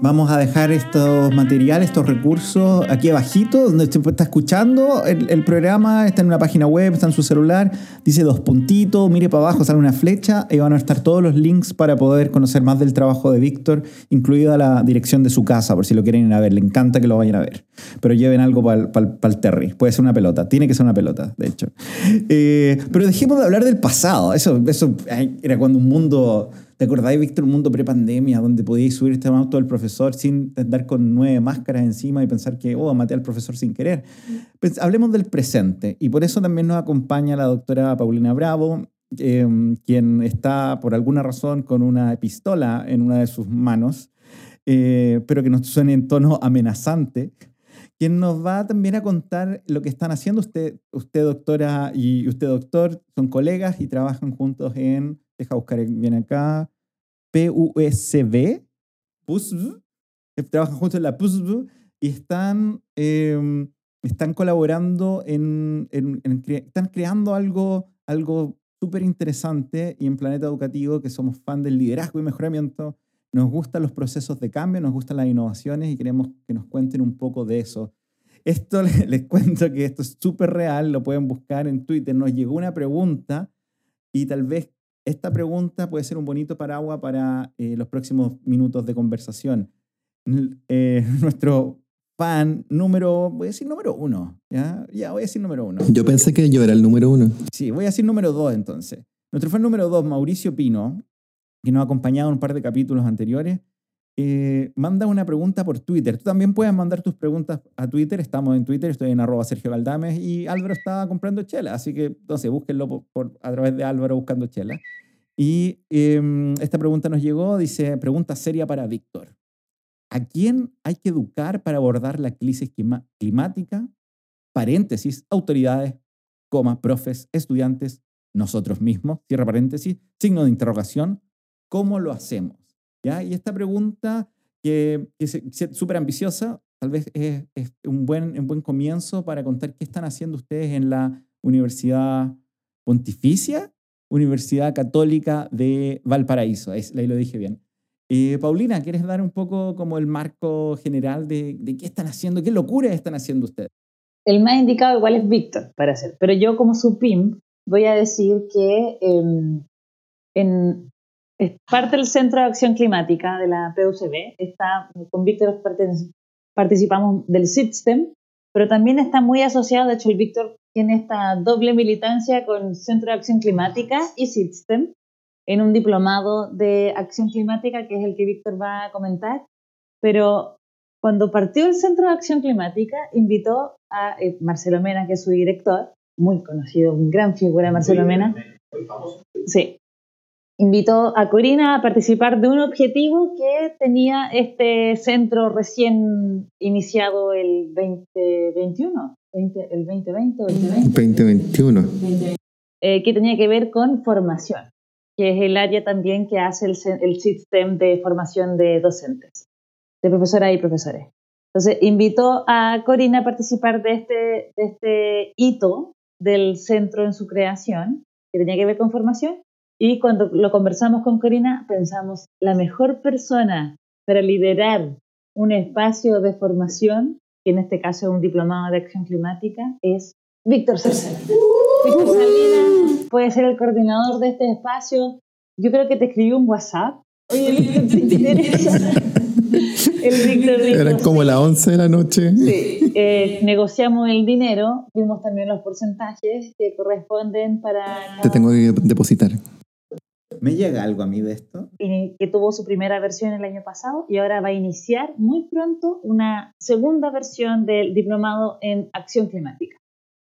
Vamos a dejar estos materiales, estos recursos aquí abajito, donde usted está escuchando el, programa, está en una página web, está en su celular, dice dos puntitos, mire para abajo, sale una flecha, y van a estar todos los links para poder conocer más del trabajo de Víctor, incluida la dirección de su casa, por si lo quieren ir a ver, le encanta que lo vayan a ver. Pero lleven algo para el Terry, puede ser una pelota, tiene que ser una pelota, de hecho. Eh, pero dejemos de hablar del pasado, eso, eso era cuando un mundo ¿Te acordáis, Víctor, un mundo pre-pandemia donde podíais subir este auto del profesor sin andar con nueve máscaras encima y pensar que, oh, maté al profesor sin querer? Pues, hablemos del presente y por eso también nos acompaña la doctora Paulina Bravo, em, quien está por alguna razón con una pistola en una de sus manos, eh, pero que nos suene en tono amenazante quien nos va también a contar lo que están haciendo. Usted, usted doctora y usted doctor son colegas y trabajan juntos en deja buscar bien acá, PUSB, PUSB, trabajan juntos en la PUSB y están, em, están colaborando en, están creando algo, algo súper interesante y en Planeta Educativo, que somos fan del liderazgo y mejoramiento, nos gustan los procesos de cambio, nos gustan las innovaciones y queremos que nos cuenten un poco de eso. Esto les, cuento que esto es súper real, lo pueden buscar en Twitter. Nos llegó una pregunta y tal vez esta pregunta puede ser un bonito paraguas para eh, los próximos minutos de conversación. Eh, nuestro fan número, voy a decir número uno, ¿ya? Ya, voy a decir número uno. Yo pensé que yo era el número uno. Sí, voy a decir número dos entonces. Nuestro fan número dos, Mauricio Pino, que nos ha acompañado en un par de capítulos anteriores, eh, manda una pregunta por Twitter. Tú también puedes mandar tus preguntas a Twitter. Estamos en Twitter, estoy en arroba Sergio Galdames y Álvaro estaba comprando chela, así que entonces búsquenlo por, a través de Álvaro buscando chela. Y em, esta pregunta nos llegó, dice, pregunta seria para Víctor. ¿A quién hay que educar para abordar la crisis climática? Paréntesis, autoridades, coma, profes, estudiantes, nosotros mismos, cierra paréntesis, signo de interrogación. ¿Cómo lo hacemos? ¿Ya? Y esta pregunta, que, es súper ambiciosa, tal vez es, un, buen, un buen comienzo para contar qué están haciendo ustedes en la Universidad Pontificia, Universidad Católica de Valparaíso. Ahí, lo dije bien. Eh, Paulina, ¿quieres dar un poco como el marco general de, de qué están haciendo, qué locuras están haciendo ustedes? El más indicado igual es Víctor para hacer, pero yo como su PIM voy a decir que em, en, es parte del Centro de Acción Climática de la PUCB. Está, con Víctor participamos del SITSTEM, pero también está muy asociado, de hecho el Víctor tiene esta doble militancia con Centro de Acción Climática y SITSTEM en un diplomado de acción climática que es el que Víctor va a comentar. Pero cuando partió el Centro de Acción Climática, invitó a eh, Marcelo Mena, que es su director, muy conocido, una gran figura Marcelo Mena. Sí, invitó a Corina a participar de un objetivo que tenía este centro recién iniciado el 2021, el 2020 o el 2021. Eh, que tenía que ver con formación, que es el área también que hace el, el sistema de formación de docentes, de profesoras y profesores. Entonces, invitó a Corina a participar de este, de este hito del centro en su creación, que tenía que ver con formación. Y cuando lo conversamos con Corina, pensamos, la mejor persona para liderar un espacio de formación, que en este caso es un diplomado de acción climática, es Víctor Salina. Víctor Salina puede ser el coordinador de este espacio. Yo creo que te escribió un WhatsApp. Oye, Víctor, ¿te interesa? El Víctor Era como las 11 de la noche. Sí, eh, negociamos el dinero, vimos también los porcentajes que corresponden para... Te tengo que depositar. ¿Me llega algo a mí de esto? que tuvo su primera versión el año pasado y ahora va a iniciar muy pronto una segunda versión del diplomado en acción climática.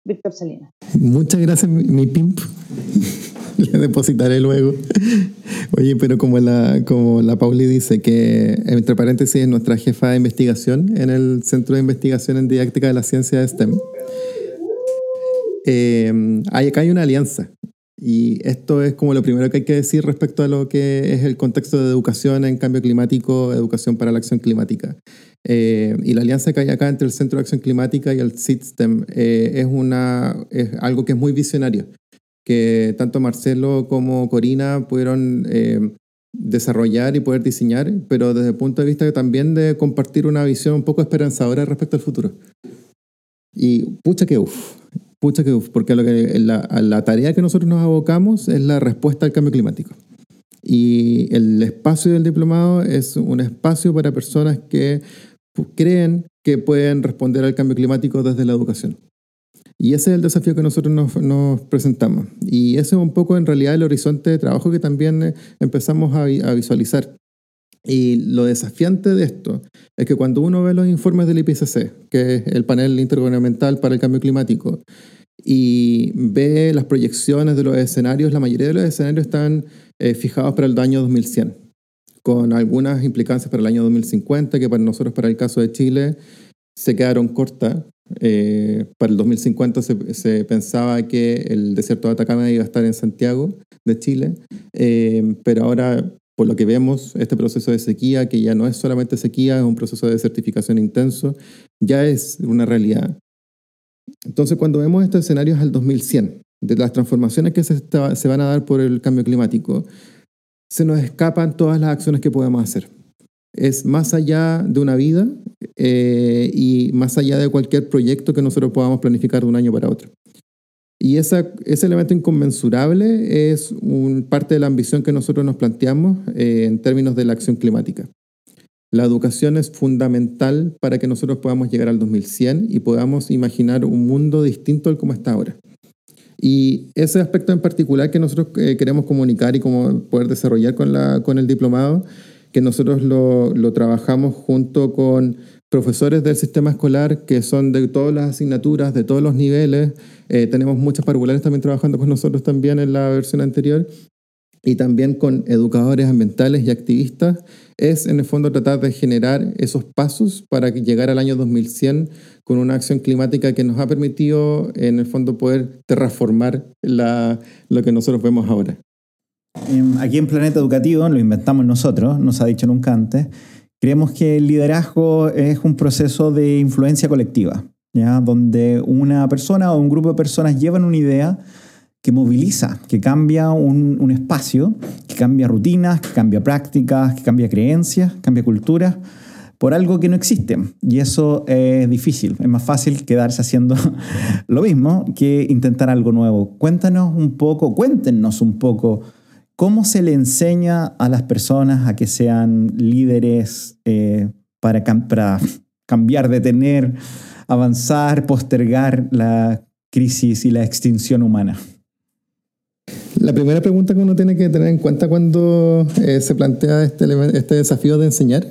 Víctor Salinas. Muchas gracias, mi pimp. Le depositaré luego. Oye, pero como la, como la Pauli dice, que entre paréntesis es nuestra jefa de investigación en el Centro de Investigación en Didáctica de la Ciencia de STEM, eh, hay, acá hay una alianza. Y esto es como lo primero que hay que decir respecto a lo que es el contexto de educación en cambio climático, educación para la acción climática. Eh, y la alianza que hay acá entre el Centro de Acción Climática y el SISTEM eh, es, es algo que es muy visionario que tanto Marcelo como Corina pudieron eh, desarrollar y poder diseñar, pero desde el punto de vista también de compartir una visión un poco esperanzadora respecto al futuro. Y pucha que uff, que uff, porque lo que, la, la tarea que nosotros nos abocamos es la respuesta al cambio climático. Y el espacio del diplomado es un espacio para personas que creen que pueden responder al cambio climático desde la educación. Y ese es el desafío que nosotros nos, presentamos. Y ese es un poco en realidad el horizonte de trabajo que también eh, empezamos a, visualizar. Y lo desafiante de esto es que cuando uno ve los informes del IPCC, que es el panel intergubernamental para el cambio climático, y ve las proyecciones de los escenarios, la mayoría de los escenarios están eh, fijados para el año 2100, con algunas implicancias para el año 2050, que para nosotros, para el caso de Chile, se quedaron cortas eh, para el 2050 se, pensaba que el desierto de Atacama iba a estar en Santiago de Chile, eh, pero ahora, por lo que vemos, este proceso de sequía, que ya no es solamente sequía, es un proceso de desertificación intenso, ya es una realidad. Entonces, cuando vemos estos escenarios al 2100, de las transformaciones que se, se van a dar por el cambio climático, se nos escapan todas las acciones que podemos hacer es más allá de una vida eh, y más allá de cualquier proyecto que nosotros podamos planificar de un año para otro. Y esa, ese elemento inconmensurable es un, parte de la ambición que nosotros nos planteamos eh, en términos de la acción climática. La educación es fundamental para que nosotros podamos llegar al 2100 y podamos imaginar un mundo distinto al como está ahora. Y ese aspecto en particular que nosotros eh, queremos comunicar y como poder desarrollar con, la, con el diplomado que nosotros lo, lo trabajamos junto con profesores del sistema escolar que son de todas las asignaturas, de todos los niveles. Eh, tenemos muchos parvulares también trabajando con nosotros también en la versión anterior y también con educadores ambientales y activistas, es en el fondo tratar de generar esos pasos para llegar al año 2100 con una acción climática que nos ha permitido en el fondo poder terraformar la, lo que nosotros vemos ahora. Em, aquí en Planeta Educativo, lo inventamos nosotros, nos ha dicho nunca antes, creemos que el liderazgo es un proceso de influencia colectiva, ¿ya? donde una persona o un grupo de personas llevan una idea que moviliza, que cambia un, un espacio, que cambia rutinas, que cambia prácticas, que cambia creencias, cambia culturas por algo que no existe. Y eso es difícil. Es más fácil quedarse haciendo lo mismo que intentar algo nuevo. Cuéntanos un poco, cuéntenos un poco ¿Cómo se le enseña a las personas a que sean líderes eh, para, cambiar, detener, avanzar, postergar la crisis y la extinción humana? La primera pregunta que uno tiene que tener en cuenta cuando eh, se plantea este, este, desafío de enseñar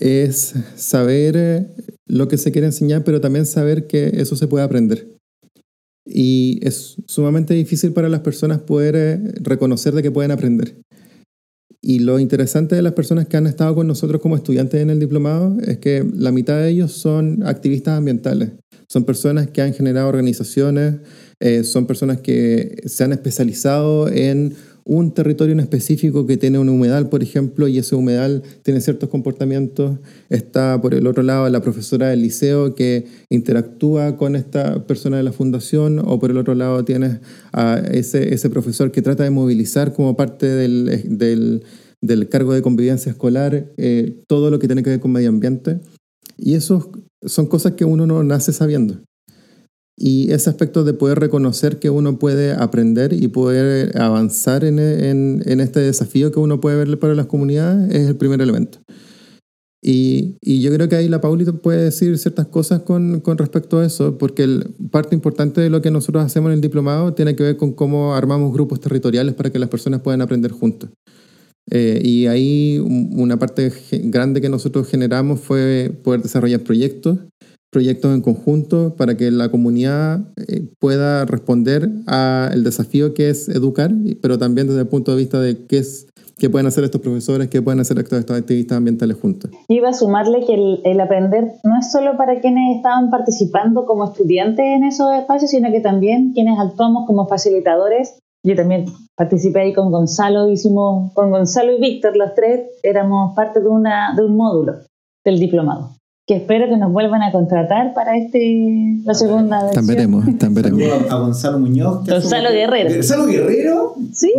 es saber eh, lo que se quiere enseñar, pero también saber que eso se puede aprender y es sumamente difícil para las personas poder eh, reconocer de que pueden aprender. Y lo interesante de las personas que han estado con nosotros como estudiantes en el diplomado es que la mitad de ellos son activistas ambientales. Son personas que han generado organizaciones, eh, son personas que se han especializado en un territorio en específico que tiene una humedal, por ejemplo, y ese humedal tiene ciertos comportamientos. Está por el otro lado la profesora del liceo que interactúa con esta persona de la fundación, o por el otro lado tienes a ese, ese profesor que trata de movilizar como parte del, del, del cargo de convivencia escolar eh, todo lo que tiene que ver con medio ambiente. Y eso son cosas que uno no nace sabiendo. Y ese aspecto de poder reconocer que uno puede aprender y poder avanzar en, este desafío que uno puede ver para las comunidades es el primer elemento. Y, yo creo que ahí la Paulita puede decir ciertas cosas con, con respecto a eso, porque el, parte importante de lo que nosotros hacemos en el diplomado tiene que ver con cómo armamos grupos territoriales para que las personas puedan aprender juntos. Eh, y ahí una parte grande que nosotros generamos fue poder desarrollar proyectos proyectos en conjunto para que la comunidad eh, pueda responder al desafío que es educar, pero también desde el punto de vista de qué es qué pueden hacer estos profesores, qué pueden hacer estos, activistas ambientales juntos. Iba a sumarle que el, el, aprender no es solo para quienes estaban participando como estudiantes en esos espacios, sino que también quienes actuamos como facilitadores. Yo también participé ahí con Gonzalo, hicimos con Gonzalo y Víctor, los tres éramos parte de, una, de un módulo del diplomado que espero que nos vuelvan a contratar para este la segunda versión. También veremos, también veremos. A Gonzalo Muñoz. Gonzalo Guerrero. ¿Gonzalo Guerrero? Sí.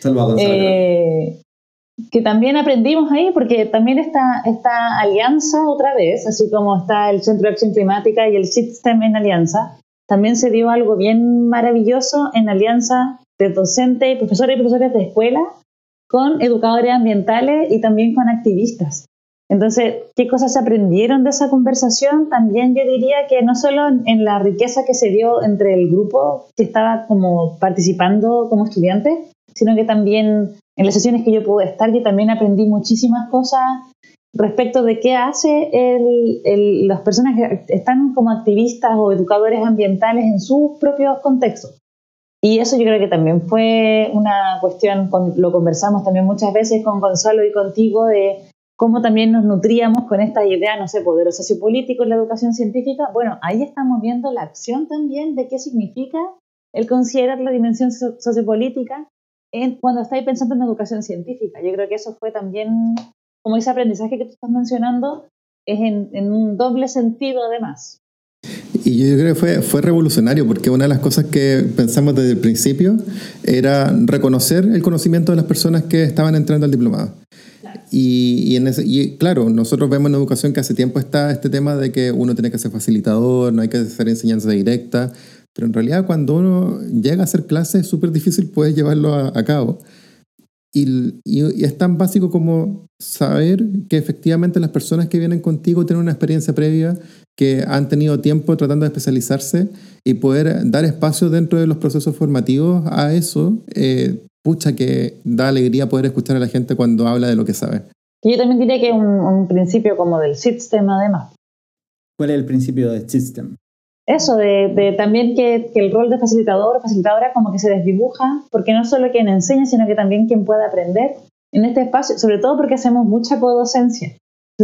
Salva a Gonzalo eh, que también aprendimos ahí, porque también está esta alianza otra vez, así como está el Centro de Acción Climática y el SISTEM en alianza, también se dio algo bien maravilloso en alianza de docentes, profesores y profesores de escuela con educadores ambientales y también con activistas. Entonces, ¿qué cosas se aprendieron de esa conversación? También yo diría que no solo en la riqueza que se dio entre el grupo que estaba como participando como estudiante, sino que también en las sesiones que yo pude estar, yo también aprendí muchísimas cosas respecto de qué hace las personas que están como activistas o educadores ambientales en sus propios contextos. Y eso yo creo que también fue una cuestión, lo conversamos también muchas veces con Gonzalo y contigo, de cómo también nos nutríamos con esta idea, no sé, poder sociopolítico en la educación científica. Bueno, ahí estamos viendo la acción también de qué significa el considerar la dimensión sociopolítica en, cuando estáis pensando en educación científica. Yo creo que eso fue también, como ese aprendizaje que tú estás mencionando, es en, en un doble sentido además. Y yo creo que fue, fue revolucionario porque una de las cosas que pensamos desde el principio era reconocer el conocimiento de las personas que estaban entrando al diplomado. Y, en ese, y, claro, nosotros vemos en educación que hace tiempo está este tema de que uno tiene que ser facilitador, no hay que hacer enseñanza directa, pero en realidad cuando uno llega a hacer clases es súper difícil poder llevarlo a, cabo. Y, y, es tan básico como saber que efectivamente las personas que vienen contigo tienen una experiencia previa, que han tenido tiempo tratando de especializarse y poder dar espacio dentro de los procesos formativos a eso, eh, pucha que da alegría poder escuchar a la gente cuando habla de lo que sabe. yo también diría que es un, principio como del system además. ¿Cuál es el principio del system? Eso, de, también que, el rol de facilitador o facilitadora como que se desdibuja, porque no solo quien enseña, sino que también quien puede aprender en este espacio, sobre todo porque hacemos mucha codocencia.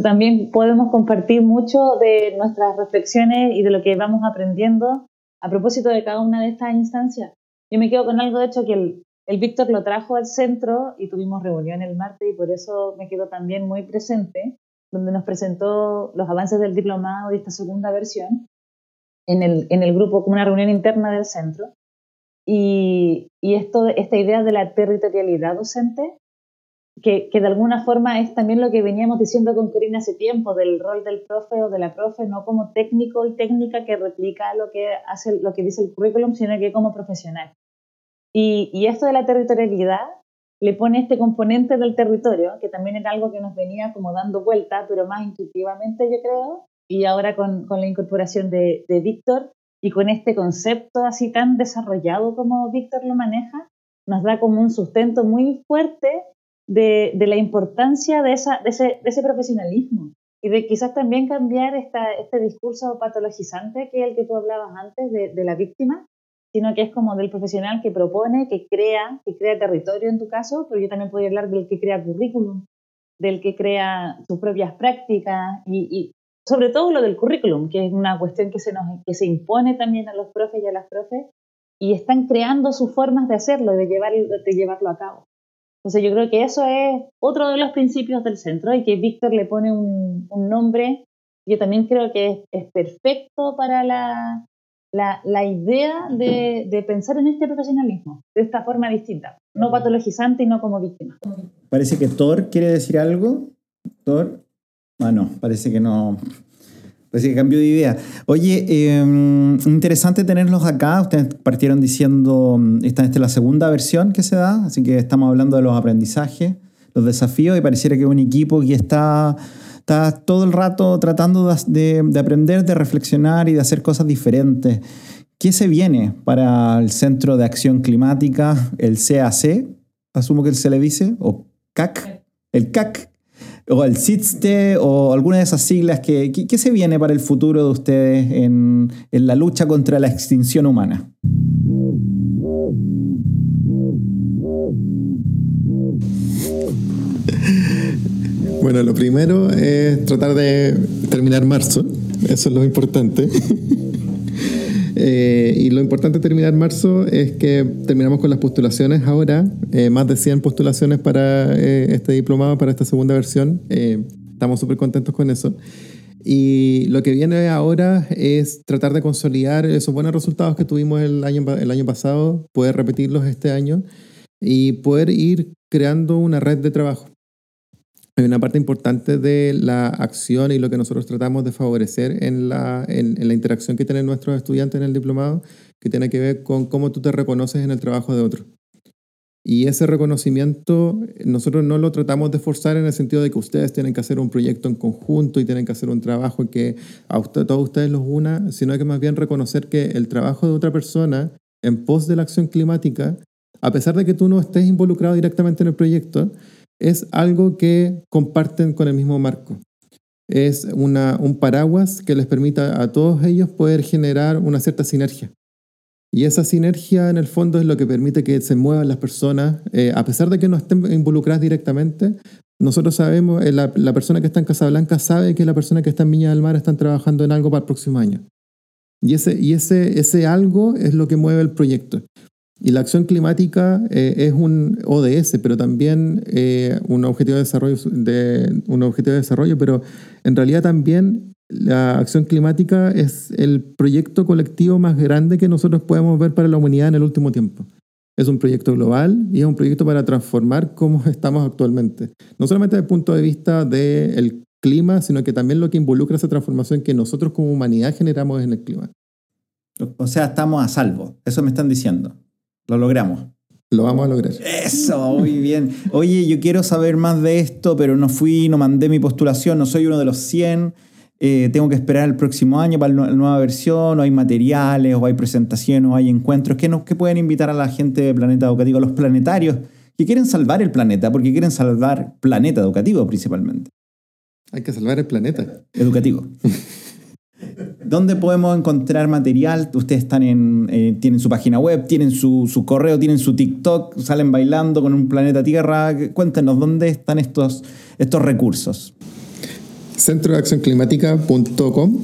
También podemos compartir mucho de nuestras reflexiones y de lo que vamos aprendiendo a propósito de cada una de estas instancias. Yo me quedo con algo, de hecho, que el, el Víctor lo trajo al centro y tuvimos reunión el martes y por eso me quedo también muy presente, donde nos presentó los avances del diplomado y esta segunda versión en el, en el grupo como una reunión interna del centro. Y, y esto, esta idea de la territorialidad docente, que, que, de alguna forma es también lo que veníamos diciendo con Corina hace tiempo, del rol del profe o de la profe, no como técnico y técnica que replica lo que, hace, lo que dice el currículum, sino que como profesional. Y, esto de la territorialidad le pone este componente del territorio, que también era algo que nos venía como dando vuelta, pero más intuitivamente yo creo, y ahora con, con la incorporación de, de Víctor y con este concepto así tan desarrollado como Víctor lo maneja, nos da como un sustento muy fuerte de, de la importancia de, esa, de, ese, de, ese, profesionalismo y de quizás también cambiar esta, este discurso patologizante que es el que tú hablabas antes de, de la víctima sino que es como del profesional que propone, que crea, que crea territorio en tu caso, pero yo también podría hablar del que crea currículum, del que crea sus propias prácticas y, sobre todo lo del currículum, que es una cuestión que se, nos, que se impone también a los profes y a las profes, y están creando sus formas de hacerlo y de, llevar, de llevarlo a cabo. Entonces yo creo que eso es otro de los principios del centro y que Víctor le pone un, un nombre, yo también creo que es, es perfecto para la, la, la idea de, de, pensar en este profesionalismo de esta forma distinta, no patologizante y no como víctima. Parece que Thor quiere decir algo. Thor, ah, no, parece que no. Parece que cambió de idea. Oye, em, interesante tenerlos acá. Ustedes partieron diciendo, esta, esta es la segunda versión que se da, así que estamos hablando de los aprendizajes, los desafíos, y pareciera que un equipo que está, está todo el rato tratando de, de aprender, de reflexionar y de hacer cosas diferentes. ¿Qué se viene para el Centro de Acción Climática, el CAC? Asumo que se le dice, o CAC, el CAC, o el CITSTE o alguna de esas siglas, que, ¿qué se viene para el futuro de ustedes en, en la lucha contra la extinción humana? Bueno, lo primero es tratar de terminar marzo, eso es lo importante. Eh, y lo importante de terminar marzo es que terminamos con las postulaciones ahora, eh, más de 100 postulaciones para eh, este diplomado, para esta segunda versión. estamos súper contentos con eso. Y lo que viene ahora es tratar de consolidar esos buenos resultados que tuvimos el año, el año pasado, poder repetirlos este año y poder ir creando una red de trabajo. Hay una parte importante de la acción y lo que nosotros tratamos de favorecer en la, interacción que tienen nuestros estudiantes en el diplomado, que tiene que ver con cómo tú te reconoces en el trabajo de otro. Y ese reconocimiento nosotros no lo tratamos de forzar en el sentido de que ustedes tienen que hacer un proyecto en conjunto y tienen que hacer un trabajo que a usted, todos ustedes los una, sino que más bien reconocer que el trabajo de otra persona en pos de la acción climática, a pesar de que tú no estés involucrado directamente en el proyecto, es algo que comparten con el mismo marco. Es una, un paraguas que les permita a todos ellos poder generar una cierta sinergia. Y esa sinergia en el fondo es lo que permite que se muevan las personas, eh, a pesar de que no estén involucradas directamente. Nosotros sabemos, eh, la, la, persona que está en Casablanca sabe que la persona que está en Viña del Mar están trabajando en algo para el próximo año. Y ese, y ese, ese algo es lo que mueve el proyecto. Y la acción climática eh, es un ODS, pero también eh, un, objetivo de desarrollo, de, un objetivo de desarrollo, pero en realidad también la acción climática es el proyecto colectivo más grande que nosotros podemos ver para la humanidad en el último tiempo. Es un proyecto global y es un proyecto para transformar cómo estamos actualmente. No solamente desde el punto de vista del clima, sino que también lo que involucra esa transformación que nosotros como humanidad generamos en el clima. O sea, estamos a salvo, eso me están diciendo. Lo logramos. Lo vamos a lograr. Eso, muy bien. Oye, yo quiero saber más de esto, pero no fui, no mandé mi postulación, no soy uno de los 100. Eh, tengo que esperar el próximo año para la nueva versión, o hay materiales, o hay presentaciones, o hay encuentros. ¿Qué, qué pueden invitar a la gente de Planeta Educativo, a los planetarios que quieren salvar el planeta? Porque quieren salvar planeta educativo principalmente. Hay que salvar el planeta. Educativo. ¿Dónde podemos encontrar material? Ustedes están en, eh, tienen su página web, tienen su, su, correo, tienen su TikTok, salen bailando con un planeta Tierra. Cuéntenos, ¿dónde están estos, estos recursos? centrodeaccionclimática.com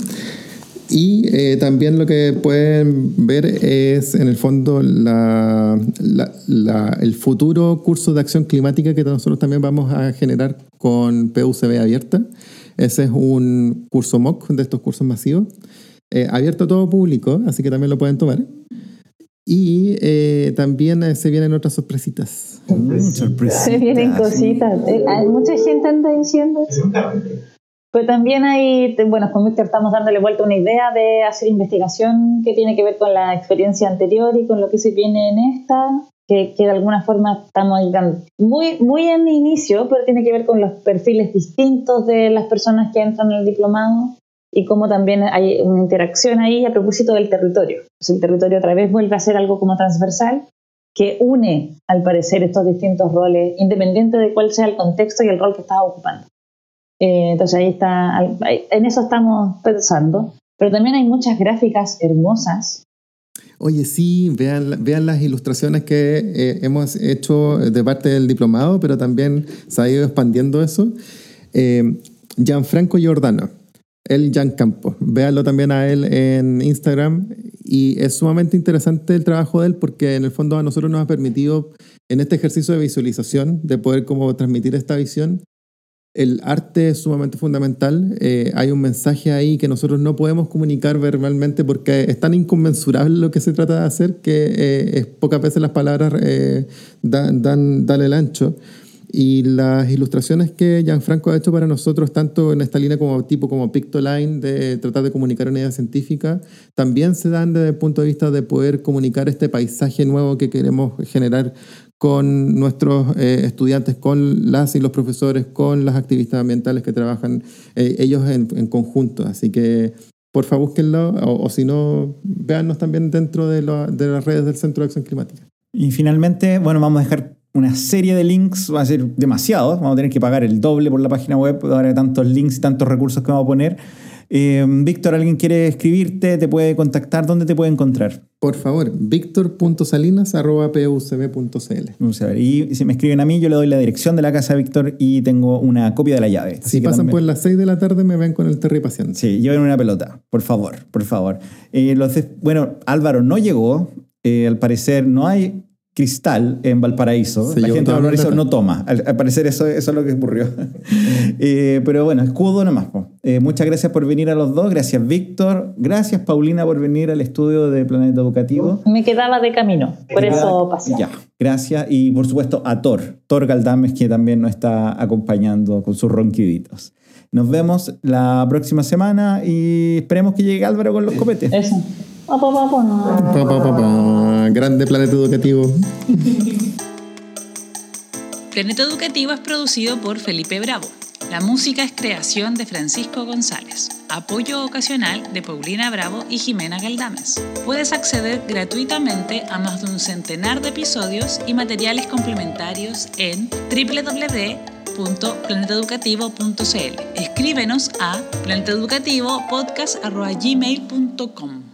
y eh, también lo que pueden ver es en el fondo el futuro curso de acción climática que nosotros también vamos a generar con PUCB abierta. Ese es un curso MOOC de estos cursos masivos, eh, abierto a todo público, así que también lo pueden tomar. Y eh, también eh, se vienen otras sorpresitas. Se vienen cositas. Hay mucha gente anda diciendo eso. Pero también hay, bueno, con Víctor estamos dándole vuelta una idea de hacer investigación que tiene que ver con la experiencia anterior y con lo que se viene en esta que, de alguna forma estamos muy, muy en inicio, pero tiene que ver con los perfiles distintos de las personas que entran en el diplomado y cómo también hay una interacción ahí a propósito del territorio. Pues el territorio otra vez vuelve a ser algo como transversal que une, al parecer, estos distintos roles, independiente de cuál sea el contexto y el rol que estás ocupando. Eh, entonces ahí está, en eso estamos pensando. Pero también hay muchas gráficas hermosas Oye, sí, vean, vean las ilustraciones que eh, hemos hecho de parte del diplomado, pero también se ha ido expandiendo eso. Eh, Gianfranco Giordano el Jan Campos. Véanlo también a él en Instagram y es sumamente interesante el trabajo de él porque en el fondo a nosotros nos ha permitido en este ejercicio de visualización, de poder como transmitir esta visión, el arte es sumamente fundamental. Eh, hay un mensaje ahí que nosotros no podemos comunicar verbalmente porque es tan inconmensurable lo que se trata de hacer que eh, es pocas veces las palabras eh, dan, dan, dan el ancho. Y las ilustraciones que Gianfranco ha hecho para nosotros, tanto en esta línea como tipo como Pictoline, de tratar de comunicar una idea científica, también se dan desde el punto de vista de poder comunicar este paisaje nuevo que queremos generar con nuestros eh, estudiantes, con las y los profesores, con las activistas ambientales que trabajan eh, ellos en, conjunto. Así que por favor búsquenlo o, si no, véannos también dentro de, de las redes del Centro de Acción Climática. Y finalmente, bueno, vamos a dejar una serie de links, va a ser demasiado, vamos a tener que pagar el doble por la página web, ahora tantos links y tantos recursos que vamos a poner. Eh, Víctor, ¿alguien quiere escribirte? ¿Te puede contactar? ¿Dónde te puede encontrar? Por favor, victor.salinas.pucb.cl. Y si me escriben a mí, yo le doy la dirección de la casa de Víctor y tengo una copia de la llave. Si pasan por las 6 de la tarde, me ven con el Terry paciente. Sí, lleven una pelota, por favor, por favor. Eh, bueno, Álvaro no llegó. Eh, al parecer no hay cristal en Valparaíso. la gente de Valparaíso no toma. Al, parecer eso, eso es lo que ocurrió. Eh, pero bueno, escudo nomás. Eh, muchas gracias por venir a los dos. Gracias, Víctor. Gracias, Paulina, por venir al estudio de Planeta Educativo. Me quedaba de camino, por eso pasé. Ya, gracias. Y por supuesto a Thor, Thor Galdames, que también nos está acompañando con sus ronquiditos. Nos vemos la próxima semana y esperemos que llegue Álvaro con los copetes. Eso. Grande planeta educativo. Planeta Educativo es producido por Felipe Bravo. La música es creación de Francisco González. Apoyo ocasional de Paulina Bravo y Jimena Galdames. Puedes acceder gratuitamente a más de un centenar de episodios y materiales complementarios en www.planeteducativo.cl. Escríbenos a planeteducativopodcast.gmail.com.